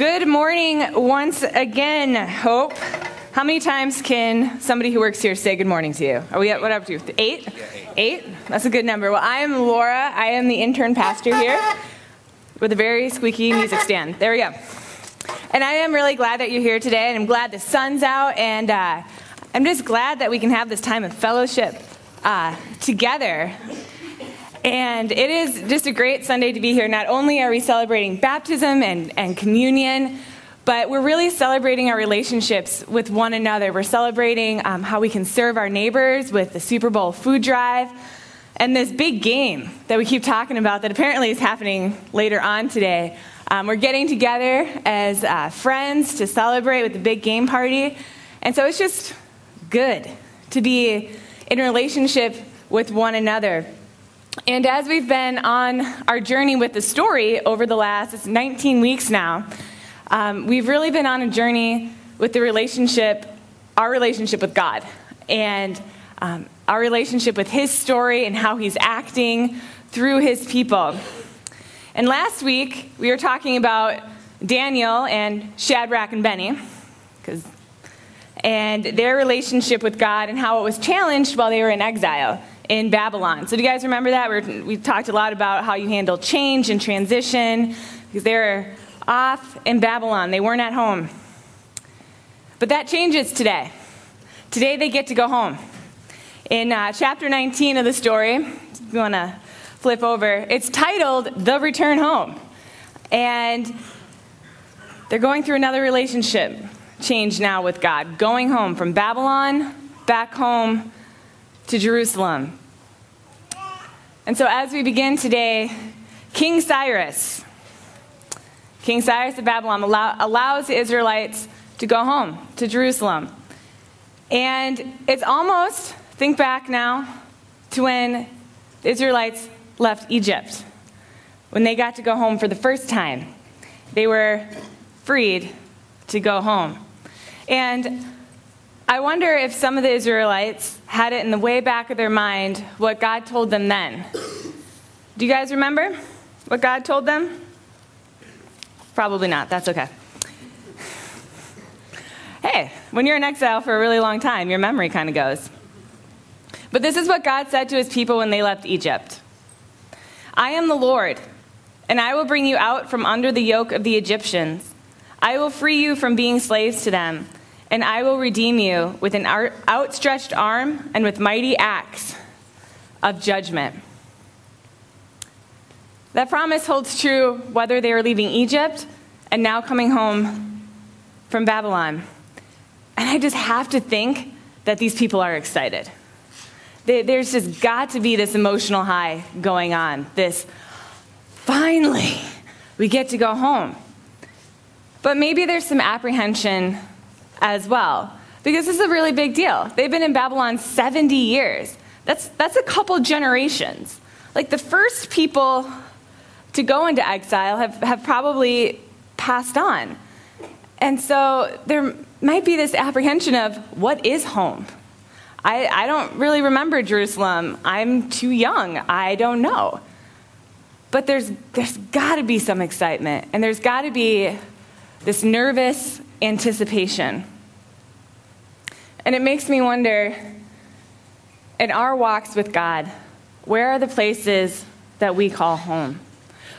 Good morning once again, Hope. How many times can somebody who works here say good morning to you? Are we at what up to? Eight? eight? That's a good number. Well, I am Laura. I am the intern pastor here with a very squeaky music stand. There we go. And I am really glad that you're here today, and I'm glad the sun's out, and uh, I'm just glad that we can have this time of fellowship uh, together. And it is just a great Sunday to be here. Not only are we celebrating baptism and, and communion, but we're really celebrating our relationships with one another. We're celebrating um, how we can serve our neighbors with the Super Bowl food drive and this big game that we keep talking about that apparently is happening later on today. Um, we're getting together as uh, friends to celebrate with the big game party. And so it's just good to be in relationship with one another. And as we've been on our journey with the story over the last it's 19 weeks now, um, we've really been on a journey with the relationship, our relationship with God, and um, our relationship with His story and how He's acting through His people. And last week, we were talking about Daniel and Shadrach and Benny, because and their relationship with God and how it was challenged while they were in exile in Babylon. So, do you guys remember that? we we talked a lot about how you handle change and transition because they were off in Babylon, they weren't at home. But that changes today. Today, they get to go home. In uh, chapter 19 of the story, if you want to flip over, it's titled The Return Home. And they're going through another relationship change now with God, going home from Babylon back home to Jerusalem. And so, as we begin today, King Cyrus, King Cyrus of Babylon, allow, allows the Israelites to go home to Jerusalem. And it's almost, think back now, to when the Israelites left Egypt, when they got to go home for the first time. They were freed to go home. And I wonder if some of the Israelites had it in the way back of their mind what God told them then. Do you guys remember what God told them? Probably not. That's okay. Hey, when you're in exile for a really long time, your memory kind of goes. But this is what God said to his people when they left Egypt I am the Lord, and I will bring you out from under the yoke of the Egyptians. I will free you from being slaves to them and I will redeem you with an outstretched arm and with mighty acts of judgment. That promise holds true whether they are leaving Egypt and now coming home from Babylon. And I just have to think that these people are excited. There's just got to be this emotional high going on. This, finally, we get to go home. But maybe there's some apprehension as well. Because this is a really big deal. They've been in Babylon 70 years. That's, that's a couple generations. Like the first people to go into exile have, have probably passed on. And so there might be this apprehension of what is home? I, I don't really remember Jerusalem. I'm too young. I don't know. But there's, there's got to be some excitement, and there's got to be this nervous anticipation. And it makes me wonder in our walks with God, where are the places that we call home?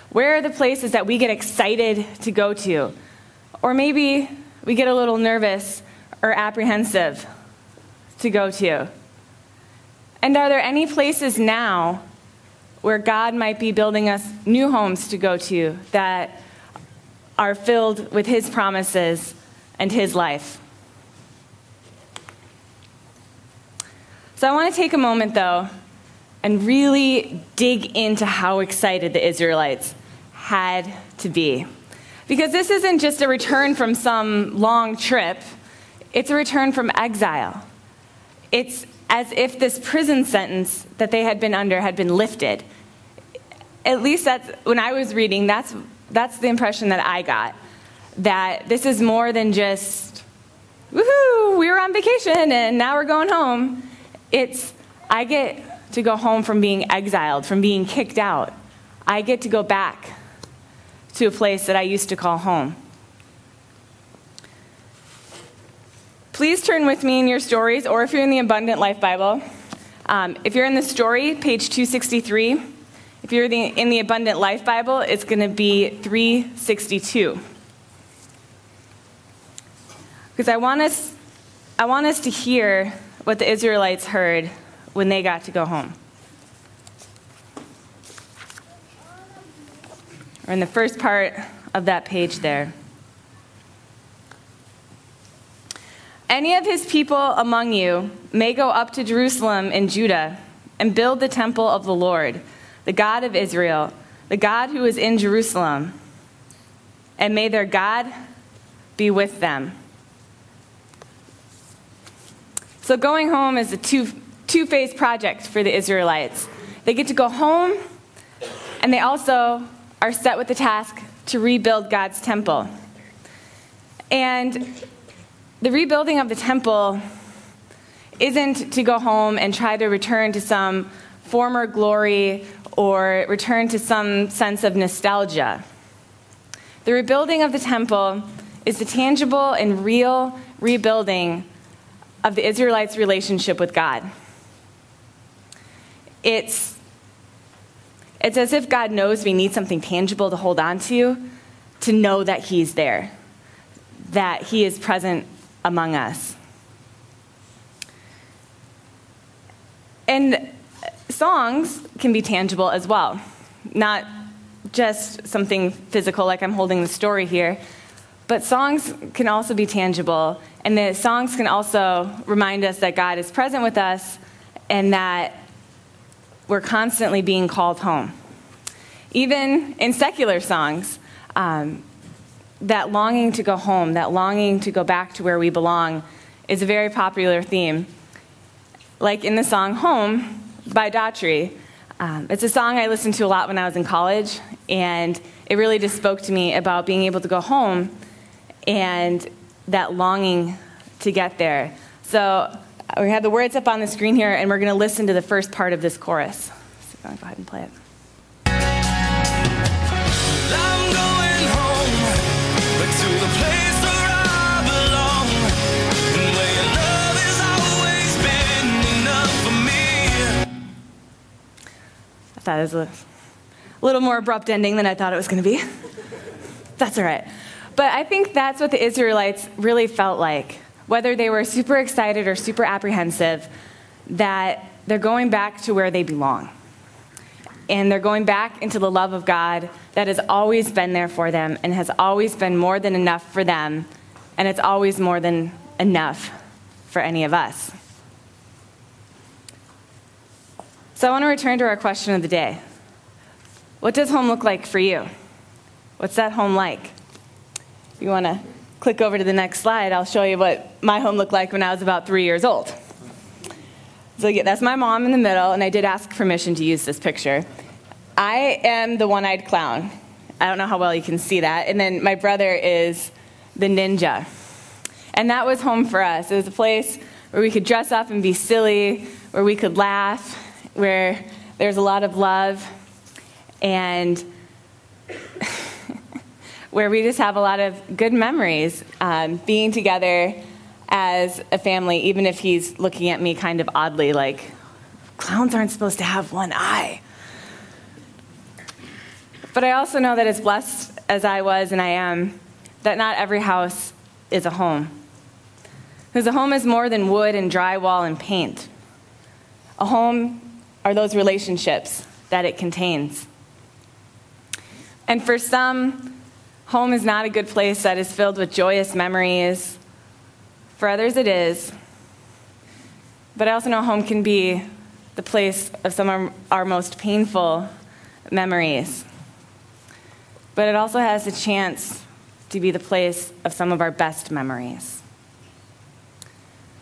Where are the places that we get excited to go to? Or maybe we get a little nervous or apprehensive to go to? And are there any places now where God might be building us new homes to go to that are filled with His promises and His life? So I want to take a moment, though, and really dig into how excited the Israelites had to be. Because this isn't just a return from some long trip, it's a return from exile. It's as if this prison sentence that they had been under had been lifted. At least that's when I was reading, that's, that's the impression that I got. That this is more than just, woohoo, we were on vacation and now we're going home. It's, I get to go home from being exiled, from being kicked out. I get to go back to a place that I used to call home. Please turn with me in your stories, or if you're in the Abundant Life Bible, um, if you're in the story, page 263. If you're the, in the Abundant Life Bible, it's going to be 362. Because I want us, I want us to hear what the Israelites heard when they got to go home. Or in the first part of that page there. Any of his people among you may go up to Jerusalem in Judah and build the temple of the Lord, the God of Israel, the God who is in Jerusalem, and may their God be with them. So, going home is a two, two phase project for the Israelites. They get to go home, and they also are set with the task to rebuild God's temple. And the rebuilding of the temple isn't to go home and try to return to some former glory or return to some sense of nostalgia. The rebuilding of the temple is the tangible and real rebuilding of the Israelites' relationship with God. It's, it's as if God knows we need something tangible to hold on to, to know that He's there, that He is present among us. And songs can be tangible as well, not just something physical like I'm holding the story here, but songs can also be tangible. And the songs can also remind us that God is present with us and that we're constantly being called home. Even in secular songs, um, that longing to go home, that longing to go back to where we belong, is a very popular theme. Like in the song Home by Daughtry. Um, it's a song I listened to a lot when I was in college, and it really just spoke to me about being able to go home and that longing to get there. So we have the words up on the screen here, and we're going to listen to the first part of this chorus. So go ahead and play it. I thought it was a little more abrupt ending than I thought it was going to be. that's all right. But I think that's what the Israelites really felt like, whether they were super excited or super apprehensive, that they're going back to where they belong. And they're going back into the love of God that has always been there for them and has always been more than enough for them, and it's always more than enough for any of us. So I want to return to our question of the day. What does home look like for you? What's that home like? If you want to click over to the next slide, I'll show you what my home looked like when I was about three years old. So yeah, that's my mom in the middle, and I did ask permission to use this picture. I am the one eyed clown. I don't know how well you can see that. And then my brother is the ninja. And that was home for us. It was a place where we could dress up and be silly, where we could laugh, where there's a lot of love and where we just have a lot of good memories um, being together as a family, even if he's looking at me kind of oddly, like, clowns aren't supposed to have one eye. But I also know that as blessed as I was and I am, that not every house is a home. Because a home is more than wood and drywall and paint. A home are those relationships that it contains. And for some, home is not a good place that is filled with joyous memories. For others, it is. But I also know home can be the place of some of our most painful memories. But it also has a chance to be the place of some of our best memories.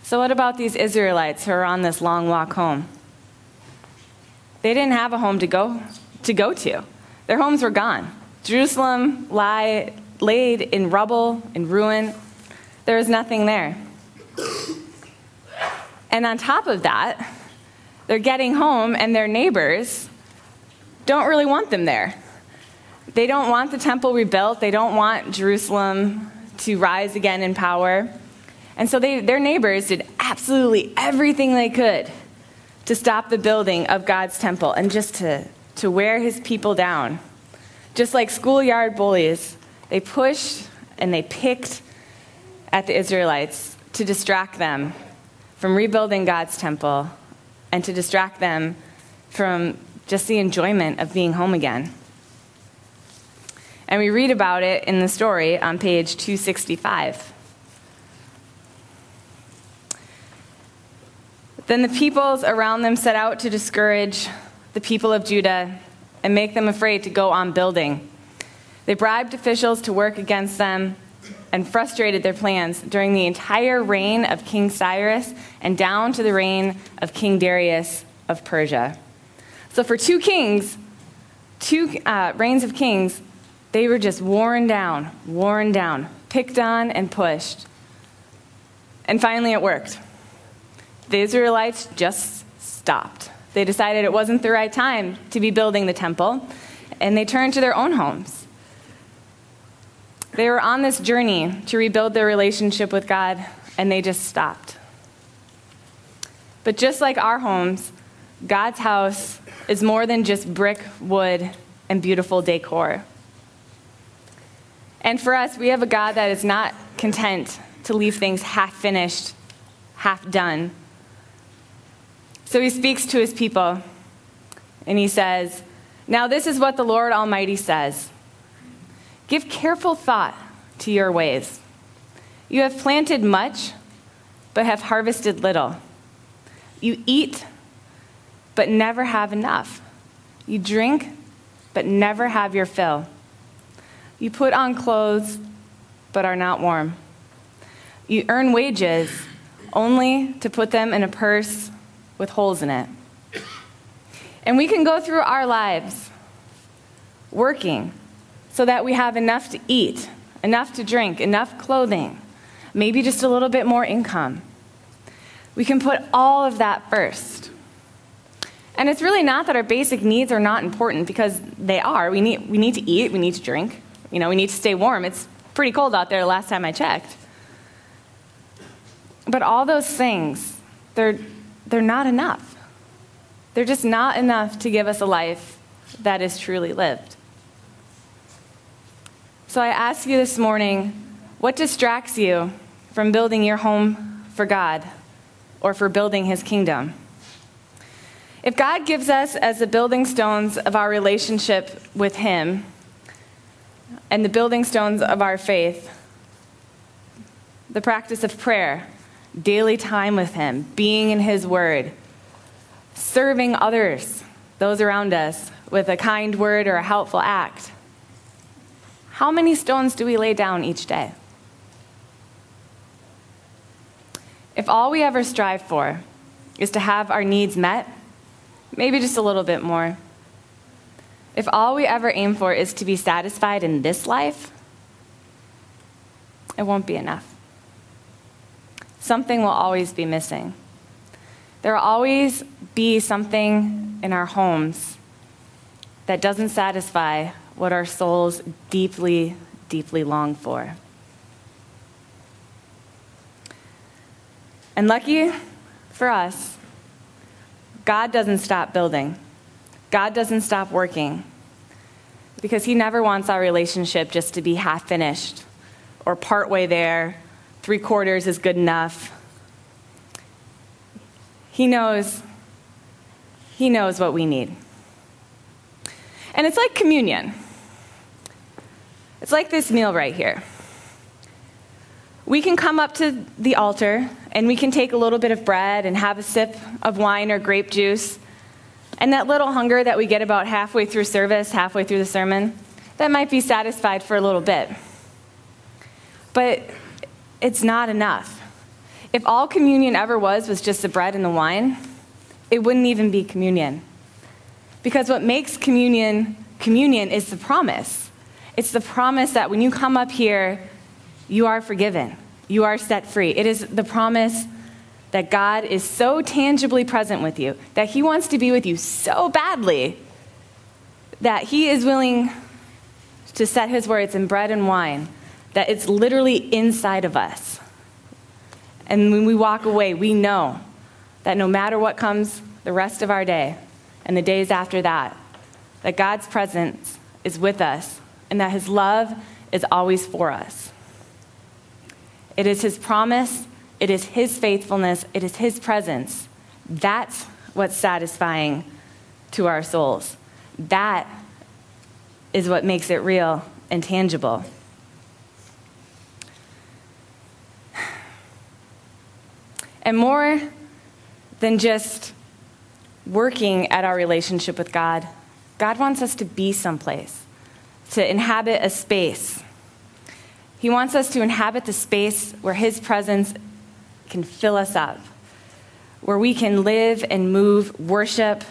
So, what about these Israelites who are on this long walk home? They didn't have a home to go to. Go to. Their homes were gone. Jerusalem lie, laid in rubble, in ruin. There is nothing there. And on top of that, they're getting home, and their neighbors don't really want them there. They don't want the temple rebuilt, they don't want Jerusalem to rise again in power. And so they, their neighbors did absolutely everything they could to stop the building of God's temple and just to, to wear his people down. Just like schoolyard bullies, they pushed and they picked at the Israelites to distract them from rebuilding God's temple and to distract them from just the enjoyment of being home again. And we read about it in the story on page 265. Then the peoples around them set out to discourage the people of Judah and make them afraid to go on building. They bribed officials to work against them and frustrated their plans during the entire reign of King Cyrus and down to the reign of King Darius of Persia. So, for two kings, two uh, reigns of kings, they were just worn down, worn down, picked on, and pushed. And finally, it worked. The Israelites just stopped. They decided it wasn't the right time to be building the temple, and they turned to their own homes. They were on this journey to rebuild their relationship with God, and they just stopped. But just like our homes, God's house is more than just brick, wood, and beautiful decor. And for us, we have a God that is not content to leave things half finished, half done. So he speaks to his people and he says, Now this is what the Lord Almighty says Give careful thought to your ways. You have planted much, but have harvested little. You eat, but never have enough. You drink, but never have your fill. You put on clothes, but are not warm. You earn wages only to put them in a purse with holes in it. And we can go through our lives working so that we have enough to eat, enough to drink, enough clothing, maybe just a little bit more income. We can put all of that first. And it's really not that our basic needs are not important because they are. We need, we need to eat, we need to drink, you know, we need to stay warm. It's pretty cold out there last time I checked. But all those things, they're, they're not enough. They're just not enough to give us a life that is truly lived. So I ask you this morning what distracts you from building your home for God or for building his kingdom? If God gives us as the building stones of our relationship with him, and the building stones of our faith the practice of prayer, daily time with Him, being in His Word, serving others, those around us, with a kind word or a helpful act. How many stones do we lay down each day? If all we ever strive for is to have our needs met, maybe just a little bit more, if all we ever aim for is to be satisfied in this life, it won't be enough. Something will always be missing. There will always be something in our homes that doesn't satisfy what our souls deeply, deeply long for. And lucky for us, God doesn't stop building. God doesn't stop working because He never wants our relationship just to be half finished or partway there, three quarters is good enough. He knows, He knows what we need. And it's like communion. It's like this meal right here. We can come up to the altar and we can take a little bit of bread and have a sip of wine or grape juice and that little hunger that we get about halfway through service, halfway through the sermon, that might be satisfied for a little bit. But it's not enough. If all communion ever was was just the bread and the wine, it wouldn't even be communion. Because what makes communion communion is the promise. It's the promise that when you come up here, you are forgiven. You are set free. It is the promise that God is so tangibly present with you, that He wants to be with you so badly, that He is willing to set His words in bread and wine, that it's literally inside of us. And when we walk away, we know that no matter what comes the rest of our day and the days after that, that God's presence is with us and that his love is always for us. It is his promise, it is his faithfulness, it is his presence. That's what's satisfying to our souls. That is what makes it real and tangible. And more than just working at our relationship with God, God wants us to be someplace, to inhabit a space. He wants us to inhabit the space where His presence can fill us up, where we can live and move, worship,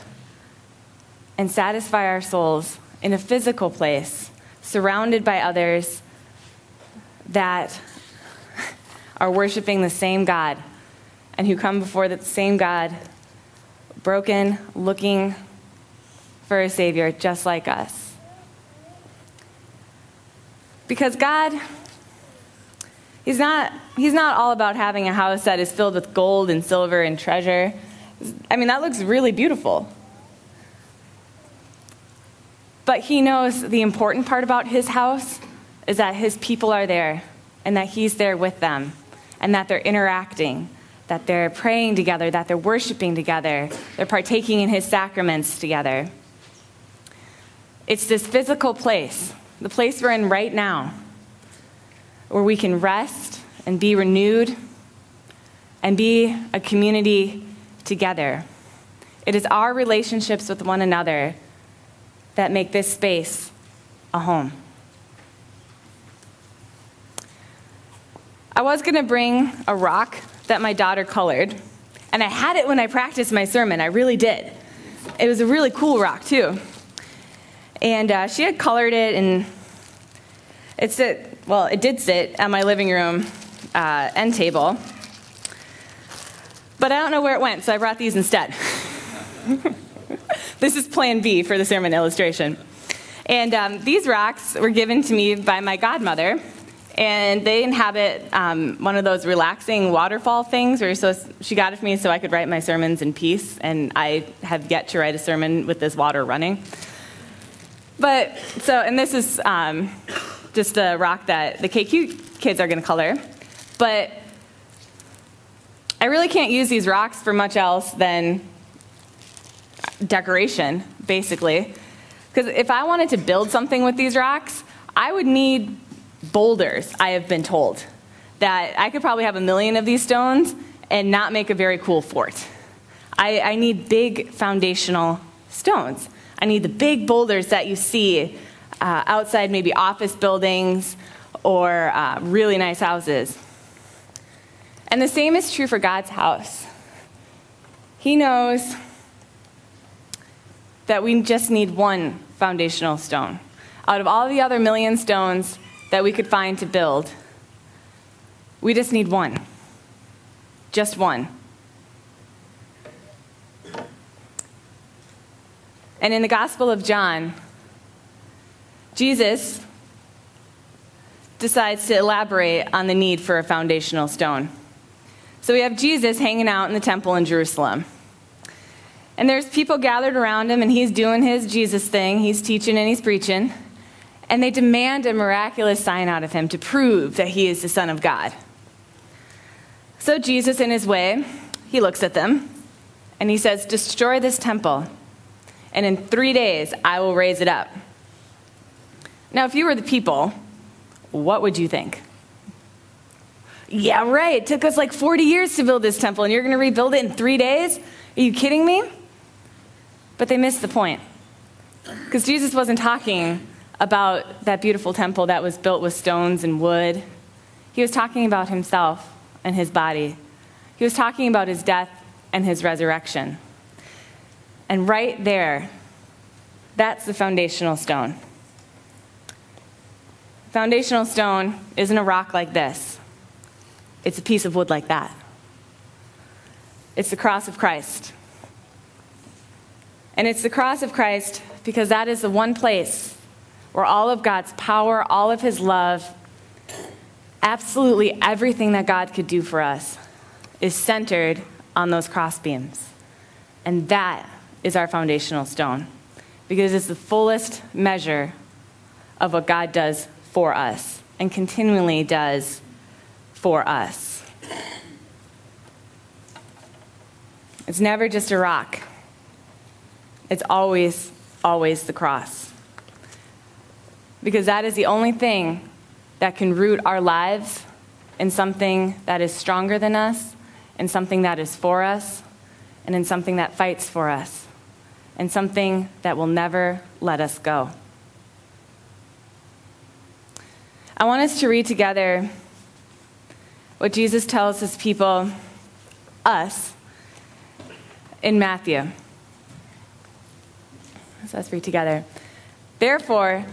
and satisfy our souls in a physical place, surrounded by others that are worshiping the same God and who come before the same God, broken, looking for a Savior just like us. Because God, He's not, he's not all about having a house that is filled with gold and silver and treasure. I mean, that looks really beautiful. But he knows the important part about his house is that his people are there and that he's there with them and that they're interacting, that they're praying together, that they're worshiping together, they're partaking in his sacraments together. It's this physical place, the place we're in right now, where we can rest and be renewed and be a community together. It is our relationships with one another that make this space a home. I was going to bring a rock that my daughter colored, and I had it when I practiced my sermon. I really did. It was a really cool rock, too. And uh, she had colored it, and it sit, well, it did sit at my living room uh, end table. But I don't know where it went, so I brought these instead. This is plan B for the sermon illustration. And um, these rocks were given to me by my godmother, and they inhabit um, one of those relaxing waterfall things where so she got it for me so I could write my sermons in peace, and I have yet to write a sermon with this water running. But so, and this is um, just a rock that the KQ kids are going to color. But I really can't use these rocks for much else than decoration, basically. Because if I wanted to build something with these rocks, I would need boulders, I have been told. That I could probably have a million of these stones and not make a very cool fort. I, I need big foundational stones. I need the big boulders that you see uh, outside maybe office buildings or uh, really nice houses. And the same is true for God's house. He knows that we just need one foundational stone. Out of all the other million stones that we could find to build, we just need one. Just one. And in the Gospel of John, Jesus decides to elaborate on the need for a foundational stone. So we have Jesus hanging out in the temple in Jerusalem. And there's people gathered around him, and he's doing his Jesus thing. He's teaching and he's preaching. And they demand a miraculous sign out of him to prove that he is the Son of God. So Jesus, in his way, he looks at them and he says, Destroy this temple, and in three days I will raise it up. Now, if you were the people, what would you think? Yeah, right. It took us like 40 years to build this temple, and you're going to rebuild it in three days? Are you kidding me? But they missed the point. Because Jesus wasn't talking about that beautiful temple that was built with stones and wood. He was talking about himself and his body. He was talking about his death and his resurrection. And right there, that's the foundational stone. Foundational stone isn't a rock like this, it's a piece of wood like that. It's the cross of Christ. And it's the cross of Christ because that is the one place where all of God's power, all of his love, absolutely everything that God could do for us is centered on those crossbeams. And that is our foundational stone because it's the fullest measure of what God does for us and continually does for us. It's never just a rock, it's always, always the cross. Because that is the only thing that can root our lives in something that is stronger than us, in something that is for us, and in something that fights for us, and something that will never let us go. I want us to read together what Jesus tells his people, us, in Matthew. So let's read together. Therefore,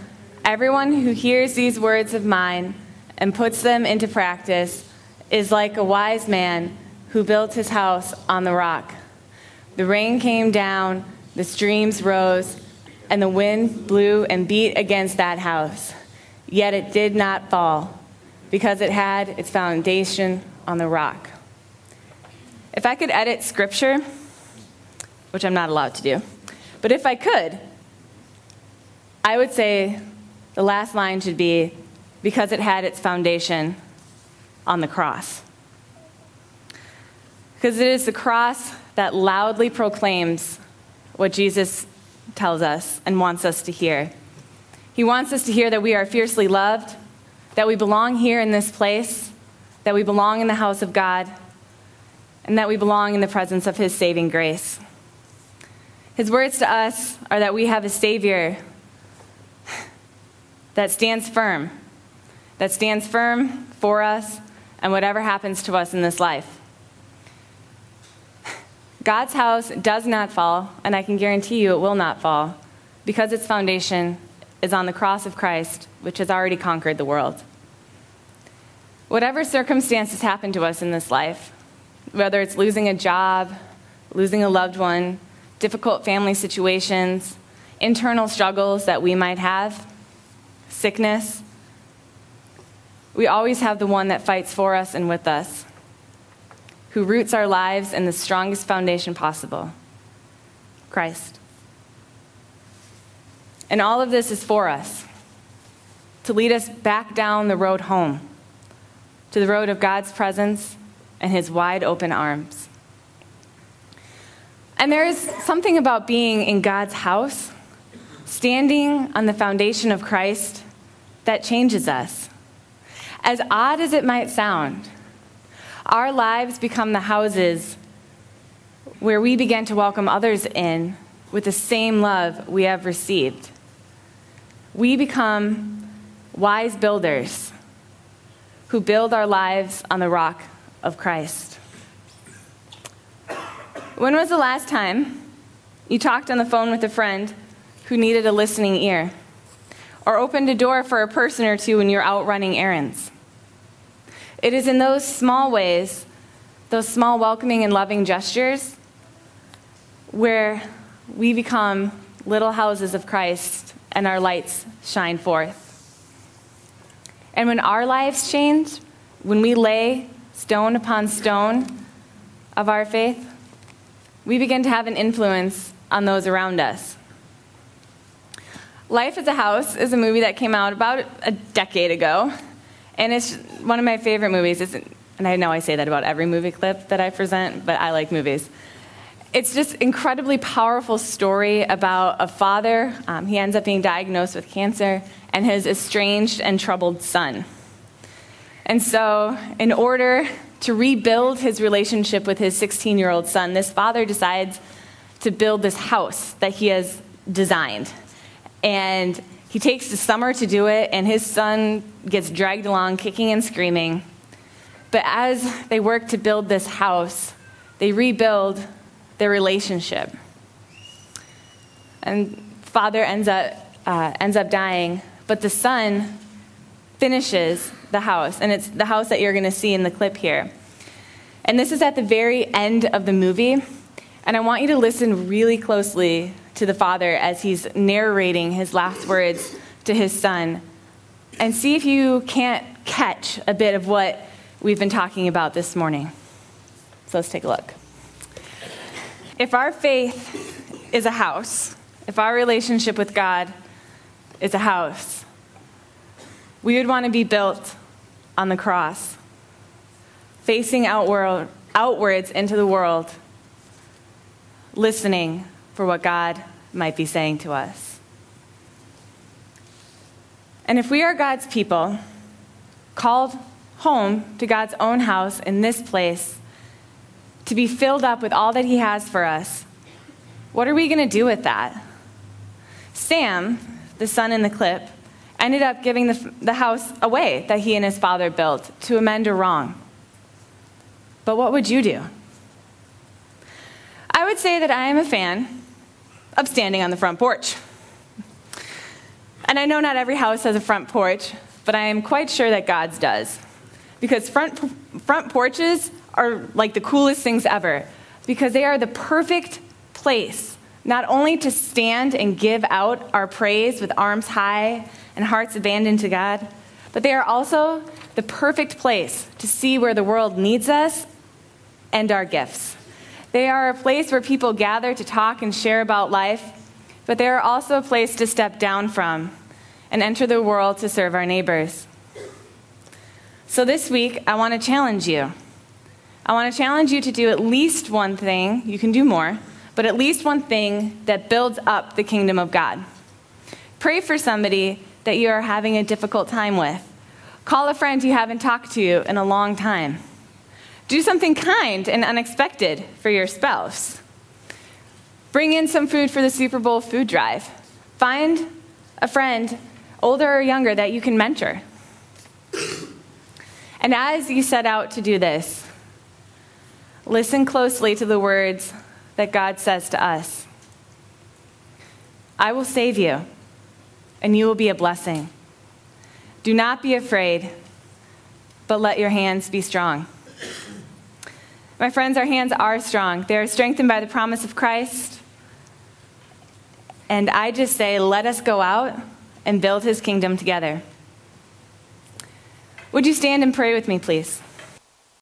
everyone who hears these words of mine and puts them into practice is like a wise man who built his house on the rock. The rain came down, the streams rose, and the wind blew and beat against that house. Yet it did not fall, because it had its foundation on the rock. If I could edit scripture, which I'm not allowed to do, but if I could, I would say the last line should be because it had its foundation on the cross. Because it is the cross that loudly proclaims what Jesus tells us and wants us to hear. He wants us to hear that we are fiercely loved, that we belong here in this place, that we belong in the house of God, and that we belong in the presence of His saving grace. His words to us are that we have a Savior that stands firm, that stands firm for us and whatever happens to us in this life. God's house does not fall, and I can guarantee you it will not fall, because its foundation is on the cross of Christ, which has already conquered the world. Whatever circumstances happen to us in this life, whether it's losing a job, losing a loved one, difficult family situations, internal struggles that we might have, sickness. We always have the one that fights for us and with us, who roots our lives in the strongest foundation possible Christ. And all of this is for us to lead us back down the road home, to the road of God's presence and his wide open arms. And there is something about being in God's house, standing on the foundation of Christ, that changes us. As odd as it might sound, our lives become the houses where we begin to welcome others in with the same love we have received. We become wise builders who build our lives on the rock of Christ. When was the last time you talked on the phone with a friend who needed a listening ear? Or opened a door for a person or two when you're out running errands? It is in those small ways, those small welcoming and loving gestures, where we become little houses of Christ and our lights shine forth. And when our lives change, when we lay stone upon stone of our faith, we begin to have an influence on those around us. Life as a House is a movie that came out about a decade ago, and it's one of my favorite movies. It's, and I know I say that about every movie clip that I present, but I like movies. It's just incredibly powerful story about a father. Um, he ends up being diagnosed with cancer, and his estranged and troubled son. And so, in order to rebuild his relationship with his 16 year old son, this father decides to build this house that he has designed. And he takes the summer to do it, and his son gets dragged along, kicking and screaming. But as they work to build this house, they rebuild their relationship. And father ends up, uh, ends up dying, but the son finishes the house, and it's the house that you're going to see in the clip here. And this is at the very end of the movie, and I want you to listen really closely to the father as he's narrating his last words to his son, and see if you can't catch a bit of what we've been talking about this morning. So let's take a look. If our faith is a house, if our relationship with God is a house, we would want to be built on the cross, facing outward, outwards into the world, listening for what God might be saying to us. And if we are God's people, called home to God's own house in this place, to be filled up with all that He has for us, what are we going to do with that? Sam, the son in the clip, ended up giving the, the house away that he and his father built to amend a wrong. But what would you do? Would say that I am a fan of standing on the front porch. And I know not every house has a front porch, but I am quite sure that God's does. Because front, front porches are like the coolest things ever, because they are the perfect place not only to stand and give out our praise with arms high and hearts abandoned to God, but they are also the perfect place to see where the world needs us and our gifts. They are a place where people gather to talk and share about life, but they are also a place to step down from and enter the world to serve our neighbors. So this week, I want to challenge you. I want to challenge you to do at least one thing. You can do more, but at least one thing that builds up the kingdom of God. Pray for somebody that you are having a difficult time with. Call a friend you haven't talked to in a long time. Do something kind and unexpected for your spouse. Bring in some food for the Super Bowl food drive. Find a friend, older or younger, that you can mentor. And as you set out to do this, listen closely to the words that God says to us I will save you and you will be a blessing. Do not be afraid, but let your hands be strong. My friends, our hands are strong. They are strengthened by the promise of Christ. And I just say, let us go out and build his kingdom together. Would you stand and pray with me, please?